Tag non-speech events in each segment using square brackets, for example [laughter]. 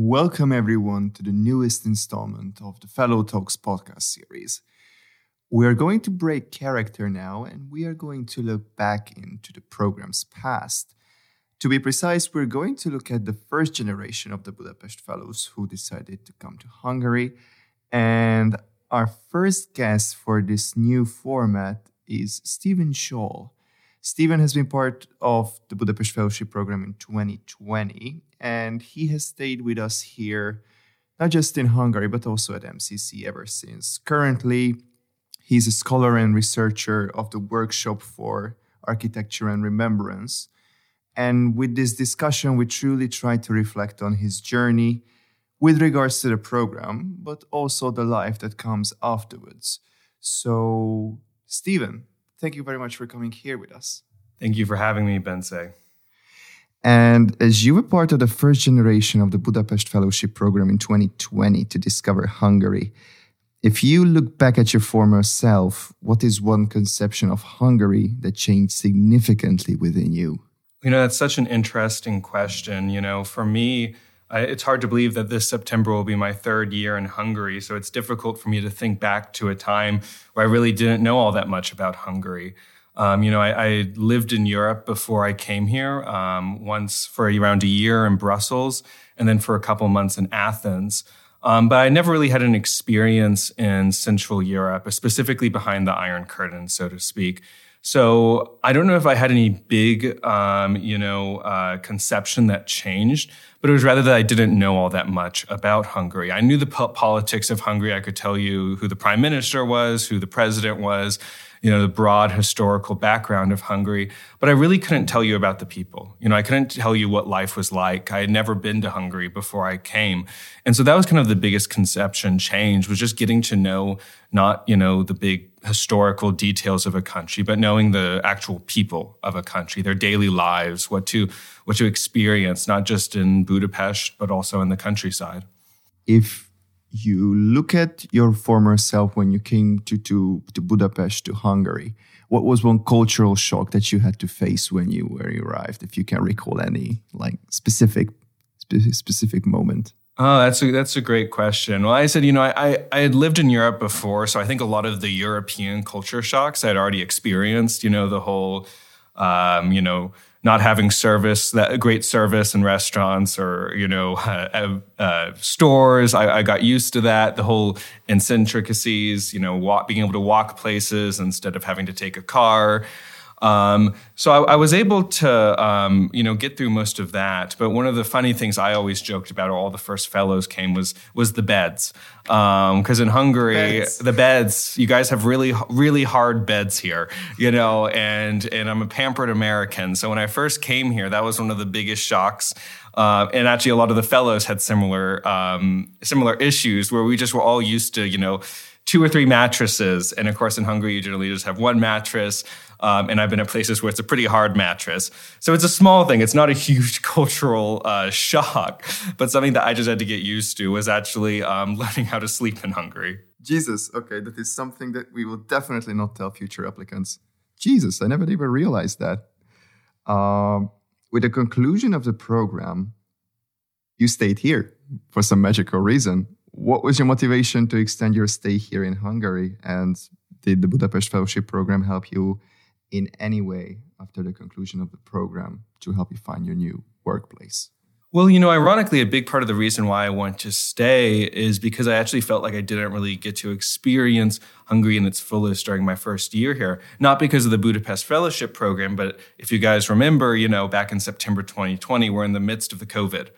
Welcome, everyone, to the newest installment of the Fellow Talks podcast series. We are going to break character now and we are going to look back into the program's past. To be precise, we're going to look at the first generation of the Budapest Fellows who decided to come to Hungary. And our first guest for this new format is Stephen Sholl. Stephen has been part of the Budapest Fellowship Program in 2020, and he has stayed with us here, not just in Hungary, but also at MCC ever since. Currently, he's a scholar and researcher of the Workshop for Architecture and Remembrance. And with this discussion, we truly try to reflect on his journey with regards to the program, but also the life that comes afterwards. So, Stephen, thank you very much for coming here with us. Thank you for having me, Bence. And as you were part of the first generation of the Budapest Fellowship Program in 2020 to discover Hungary, if you look back at your former self, what is one conception of Hungary that changed significantly within you? You know, that's such an interesting question. You know, for me, I, it's hard to believe that this September will be my third year in Hungary. So it's difficult for me to think back to a time where I really didn't know all that much about Hungary. Um, you know, I, I, lived in Europe before I came here, um, once for around a year in Brussels, and then for a couple months in Athens. Um, but I never really had an experience in Central Europe, specifically behind the Iron Curtain, so to speak. So I don't know if I had any big, um, you know, uh, conception that changed, but it was rather that I didn't know all that much about Hungary. I knew the po- politics of Hungary. I could tell you who the prime minister was, who the president was, you know, the broad historical background of Hungary, but I really couldn't tell you about the people. You know, I couldn't tell you what life was like. I had never been to Hungary before I came. And so that was kind of the biggest conception change was just getting to know not, you know, the big historical details of a country, but knowing the actual people of a country, their daily lives, what to what you experience, not just in Budapest, but also in the countryside. If you look at your former self when you came to, to, to Budapest, to Hungary. What was one cultural shock that you had to face when you when you arrived, if you can recall any like specific specific moment? Oh, that's a that's a great question. Well, I said, you know, I, I had lived in Europe before, so I think a lot of the European culture shocks I had already experienced. You know, the whole, um, you know, not having service, that great service in restaurants or you know [laughs] uh, uh, stores. I, I, got used to that. The whole intricacies, you know, walk, being able to walk places instead of having to take a car. Um, so I, I, was able to, um, you know, get through most of that. But one of the funny things I always joked about, all the first fellows came was was the beds, because um, in Hungary beds. the beds, you guys have really really hard beds here, you know. And and I'm a pampered American, so when I first came here, that was one of the biggest shocks. Uh, and actually, a lot of the fellows had similar um, similar issues where we just were all used to, you know, two or three mattresses. And of course, in Hungary, you generally just have one mattress. Um, and I've been at places where it's a pretty hard mattress. So it's a small thing. It's not a huge [laughs] cultural uh, shock, but something that I just had to get used to was actually um, [laughs] learning how to sleep in Hungary. Jesus, okay, that is something that we will definitely not tell future applicants. Jesus, I never even realized that. Um, with the conclusion of the program, you stayed here for some magical reason. What was your motivation to extend your stay here in Hungary? And did the Budapest Fellowship Program help you in any way after the conclusion of the program to help you find your new workplace? Well, you know, ironically, a big part of the reason why I want to stay is because I actually felt like I didn't really get to experience Hungary in its fullest during my first year here. Not because of the Budapest Fellowship Program, but if you guys remember, you know, back in September 2020, we're in the midst of the COVID.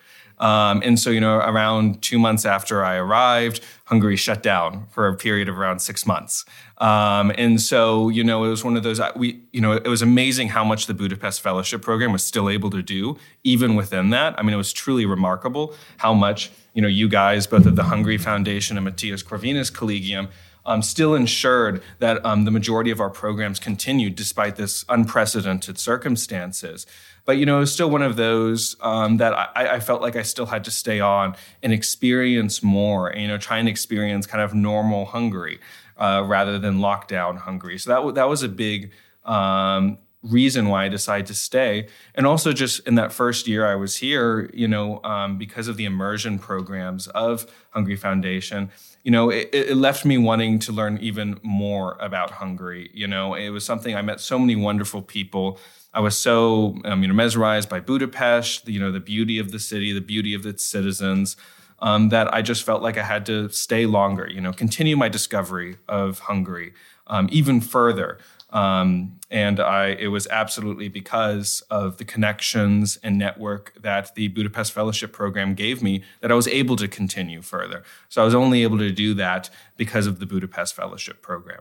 Um, and so, you know, around two months after I arrived, Hungary shut down for a period of around six months. Um, and so, you know, it was one of those, we, you know, it was amazing how much the Budapest Fellowship Program was still able to do, even within that. I mean, it was truly remarkable how much you know, you guys, both at the Hungary Foundation and Mathias Corvinus Collegium, um, still ensured that um, the majority of our programs continued despite this unprecedented circumstances. But you know, it was still one of those um, that I, I, felt like I still had to stay on and experience more. You know, try and experience kind of normal Hungary uh, rather than lockdown Hungary. So that w- that was a big um, reason why I decided to stay. And also, just in that first year I was here, you know, um, because of the immersion programs of Hungary Foundation, you know, it, it, left me wanting to learn even more about Hungary. You know, it was something I met so many wonderful people. I was so, um, you know, mesmerized by Budapest, you know, the beauty of the city, the beauty of its citizens. Um, that I just felt like I had to stay longer, you know, continue my discovery of Hungary um, even further. Um, and I, it was absolutely because of the connections and network that the Budapest Fellowship Program gave me that I was able to continue further. So I was only able to do that because of the Budapest Fellowship Program.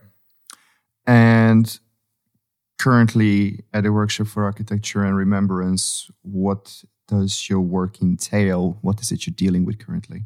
And currently at the Workshop for Architecture and Remembrance, what does your work entail? What is it you're dealing with currently?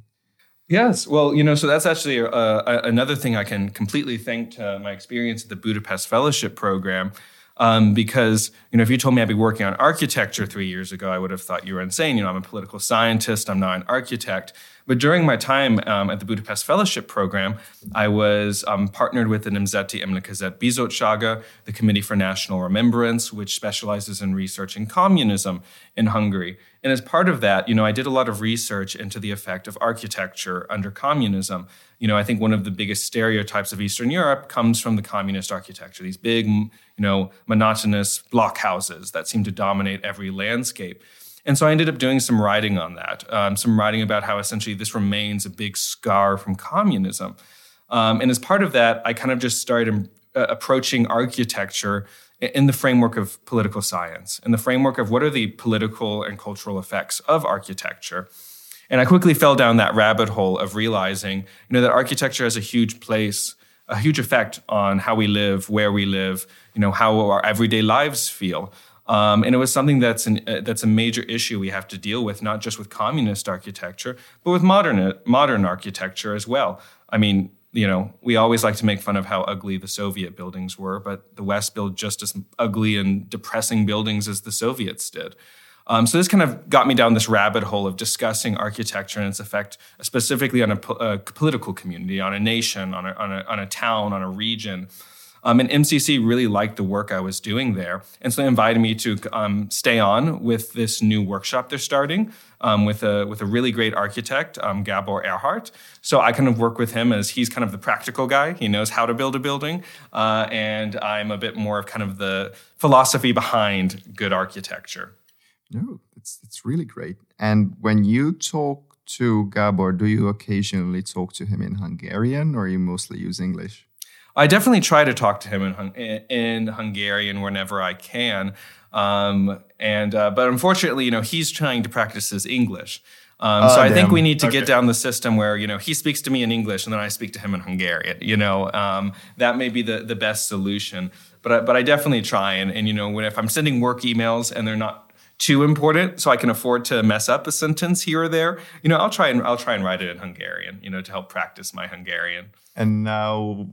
Yes, well, you know, so that's actually uh, another thing I can completely thank to my experience at the Budapest Fellowship Program. Um, because you know, if you told me I'd be working on architecture three years ago, I would have thought you were insane. You know, I'm a political scientist. I'm not an architect. But during my time um, at the Budapest Fellowship Program, I was um, partnered with the Nemzeti Emlékezet Bizottsága, the Committee for National Remembrance, which specializes in researching communism in Hungary. And as part of that, you know, I did a lot of research into the effect of architecture under communism. You know, I think one of the biggest stereotypes of Eastern Europe comes from the communist architecture, these big, you know, monotonous block houses that seem to dominate every landscape. And so I ended up doing some writing on that, um, some writing about how essentially this remains a big scar from communism. Um, and as part of that, I kind of just started uh, approaching architecture in the framework of political science, in the framework of what are the political and cultural effects of architecture. And I quickly fell down that rabbit hole of realizing, you know, that architecture has a huge place, a huge effect on how we live, where we live, you know, how our everyday lives feel. Um, and it was something that's an, uh, that's a major issue we have to deal with, not just with communist architecture, but with modern modern architecture as well. I mean, you know, we always like to make fun of how ugly the Soviet buildings were, but the West built just as ugly and depressing buildings as the Soviets did. Um, so this kind of got me down this rabbit hole of discussing architecture and its effect, specifically on a, po- a political community, on a nation, on a, on a, on a town, on a region. Um, and MCC really liked the work I was doing there. And so they invited me to um, stay on with this new workshop they're starting um, with, a, with a really great architect, um, Gabor Erhardt. So I kind of work with him as he's kind of the practical guy. He knows how to build a building. Uh, and I'm a bit more of kind of the philosophy behind good architecture. No, it's, that's really great. And when you talk to Gabor, do you occasionally talk to him in Hungarian or you mostly use English? I definitely try to talk to him in, in Hungarian whenever I can. Um, and uh, but unfortunately, you know, he's trying to practice his English. Um, so I think we need to okay. get down the system where you know he speaks to me in English and then I speak to him in Hungarian. You know, um, that may be the the best solution. But I, but I definitely try and and you know when if I'm sending work emails and they're not too important, so I can afford to mess up a sentence here or there, you know, I'll try and I'll try and write it in Hungarian. You know, to help practice my Hungarian. And now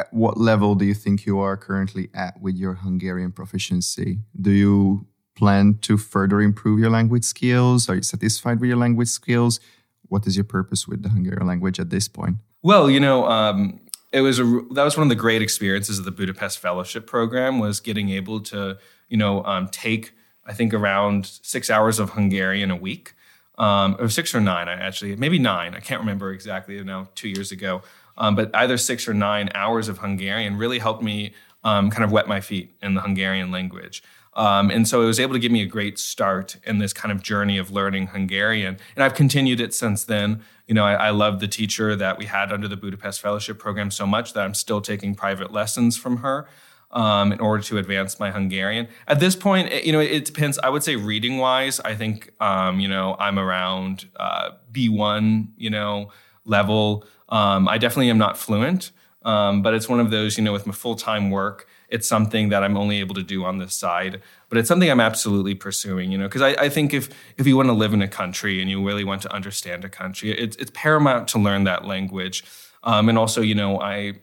at what level do you think you are currently at with your Hungarian proficiency? Do you plan to further improve your language skills? Are you satisfied with your language skills? What is your purpose with the Hungarian language at this point? Well, you know, um, it was a that was one of the great experiences of the Budapest Fellowship Program was getting able to you know um, take I think around six hours of Hungarian a week, um, or six or nine I actually, maybe nine. I can't remember exactly. now, two years ago um, but either six or nine hours of Hungarian really helped me um, kind of wet my feet in the Hungarian language. Um, and so it was able to give me a great start in this kind of journey of learning Hungarian. And I've continued it since then. You know, I, I love the teacher that we had under the Budapest Fellowship Program so much that I'm still taking private lessons from her. Um, in order to advance my Hungarian. At this point, it, you know, it depends. I would say reading wise, I think, um, you know, I'm around uh, B1, you know, level. Um, I definitely am not fluent, um, but it's one of those, you know, with my full time work, It's something that I'm only able to do on the side, but it's something I'm absolutely pursuing, you know, because I, I, think if if you want to live in a country and you really want to understand a country, it's, it's paramount to learn that language. Um, and also, you know, I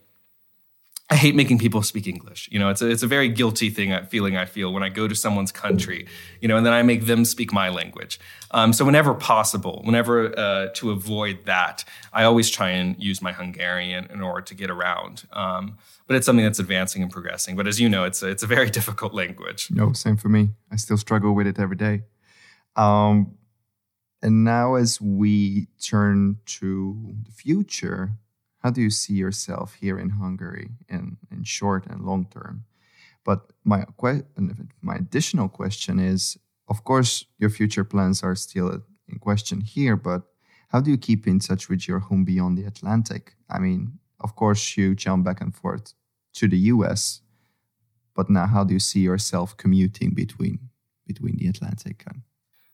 I hate making people speak English. You know, it's a, it's a very guilty thing, feeling I feel when I go to someone's country, you know, and then I make them speak my language. Um, so whenever possible, whenever uh, to avoid that, I always try and use my Hungarian in order to get around. Um, but it's something that's advancing and progressing. But as you know, it's a, it's a very [laughs] difficult language. No, same for me. I still struggle with it every day. Um, and now, as we turn to the future, how do you see yourself here in Hungary in, in short and long term? But my que- my additional question is, of course, your future plans are still in question here, but how do you keep in touch with your home beyond the Atlantic? I mean, of course, you jump back and forth to the US, but now how do you see yourself commuting between between the Atlantic?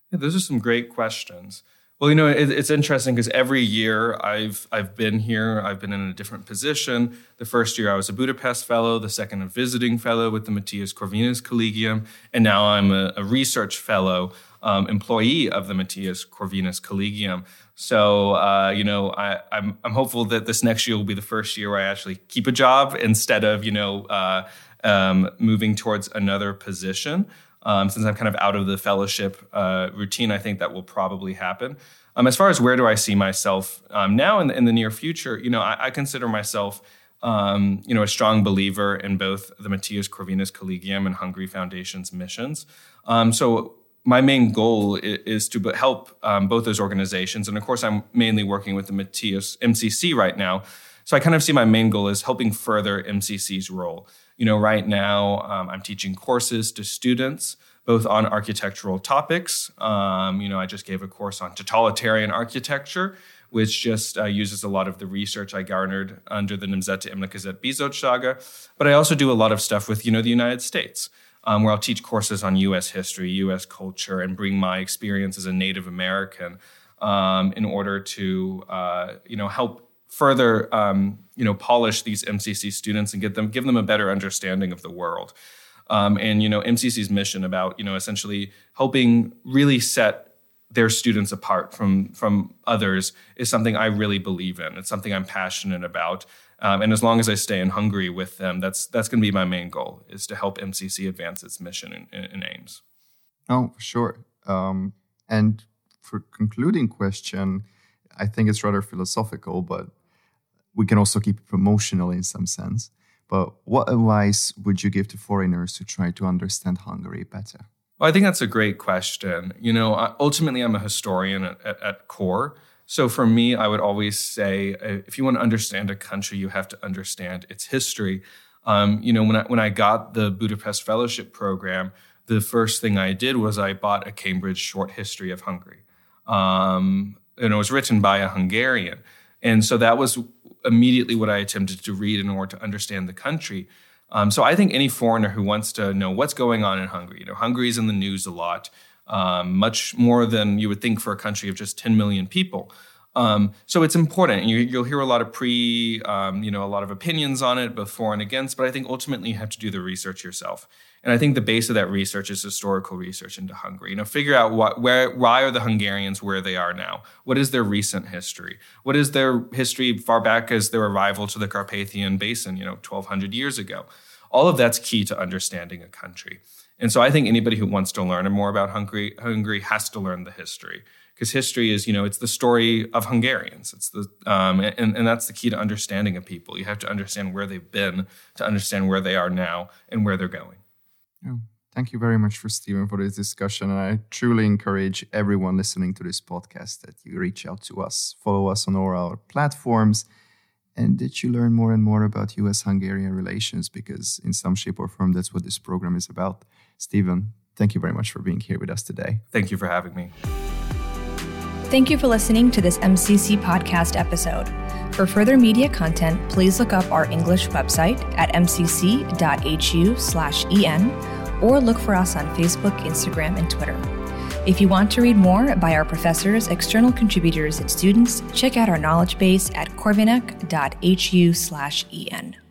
Yeah, those are some great questions. Well, you know, it, it's interesting because every year I've I've been here. I've been in a different position. The first year I was a Budapest fellow. The second a visiting fellow with the Mathias Corvinus Collegium, and now I'm a, a research fellow, um, employee of the Mathias Corvinus Collegium. So, uh, you know, I, am I'm, I'm hopeful that this next year will be the first year where I actually keep a job instead of you know uh, um, moving towards another position. Um, since I'm kind of out of the fellowship uh, routine, I think that will probably happen. Um, as far as where do I see myself um, now in the, in the near future, you know, I, I consider myself, um, you know, a strong believer in both the Mathias Corvinus Collegium and Hungary Foundation's missions. Um, so my main goal is, is to help um, both those organizations, and of course, I'm mainly working with the Mathias MCC right now. So I kind of see my main goal is helping further MCC's role. You know, right now um, I'm teaching courses to students both on architectural topics. Um, you know, I just gave a course on totalitarian architecture, which just uh, uses a lot of the research I garnered under the Nemzeti Emlékezet Bizottsága. But I also do a lot of stuff with, you know, the United States. Um, where I'll teach courses on U.S. history, U.S. culture, and bring my experience as a Native American um, in order to, uh, you know, help further um, you know polish these MCC students and get them give them a better understanding of the world. Um, and you know MCC's mission about you know essentially helping really set their students apart from from others is something I really believe in. It's something I'm passionate about. Um, and as long as I stay in Hungary with them, that's that's going to be my main goal is to help MCC advance its mission and, and aims. Oh, for sure. Um, and for concluding question, I think it's rather philosophical, but we can also keep it promotional in some sense. But what advice would you give to foreigners to try to understand Hungary better? Well, I think that's a great question. You know, ultimately, I'm a historian at, at, core. So for me, I would always say uh, if you want to understand a country, you have to understand its history. Um, you know, when I, when I got the Budapest Fellowship Program, the first thing I did was I bought a Cambridge Short History of Hungary. Um, and it was written by a Hungarian. And so that was immediately what I attempted to read in order to understand the country. Um, so I think any foreigner who wants to know what's going on in Hungary, you know, Hungary is in the news a lot, um, much more than you would think for a country of just 10 million people. Um, so it's important. You, will hear a lot of pre, um, you know, a lot of opinions on it, both for and against. But I think ultimately you have to do the research yourself. And I think the base of that research is historical research into Hungary. You know, figure out what, where, why are the Hungarians where they are now? What is their recent history? What is their history far back as their arrival to the Carpathian Basin? You know, 1,200 years ago. All of that's key to understanding a country. And so I think anybody who wants to learn more about Hungary, Hungary has to learn the history because history is, you know, it's the story of Hungarians. It's the um, and, and that's the key to understanding a people. You have to understand where they've been to understand where they are now and where they're going. Oh, thank you very much for Stephen for this discussion. And I truly encourage everyone listening to this podcast that you reach out to us, follow us on all our platforms, and that you learn more and more about US Hungarian relations because, in some shape or form, that's what this program is about. Stephen, thank you very much for being here with us today. Thank you for having me. Thank you for listening to this MCC podcast episode. For further media content, please look up our English website at mcc.hu/en or look for us on Facebook, Instagram, and Twitter. If you want to read more by our professors, external contributors, and students, check out our knowledge base at corvinak.hu/en.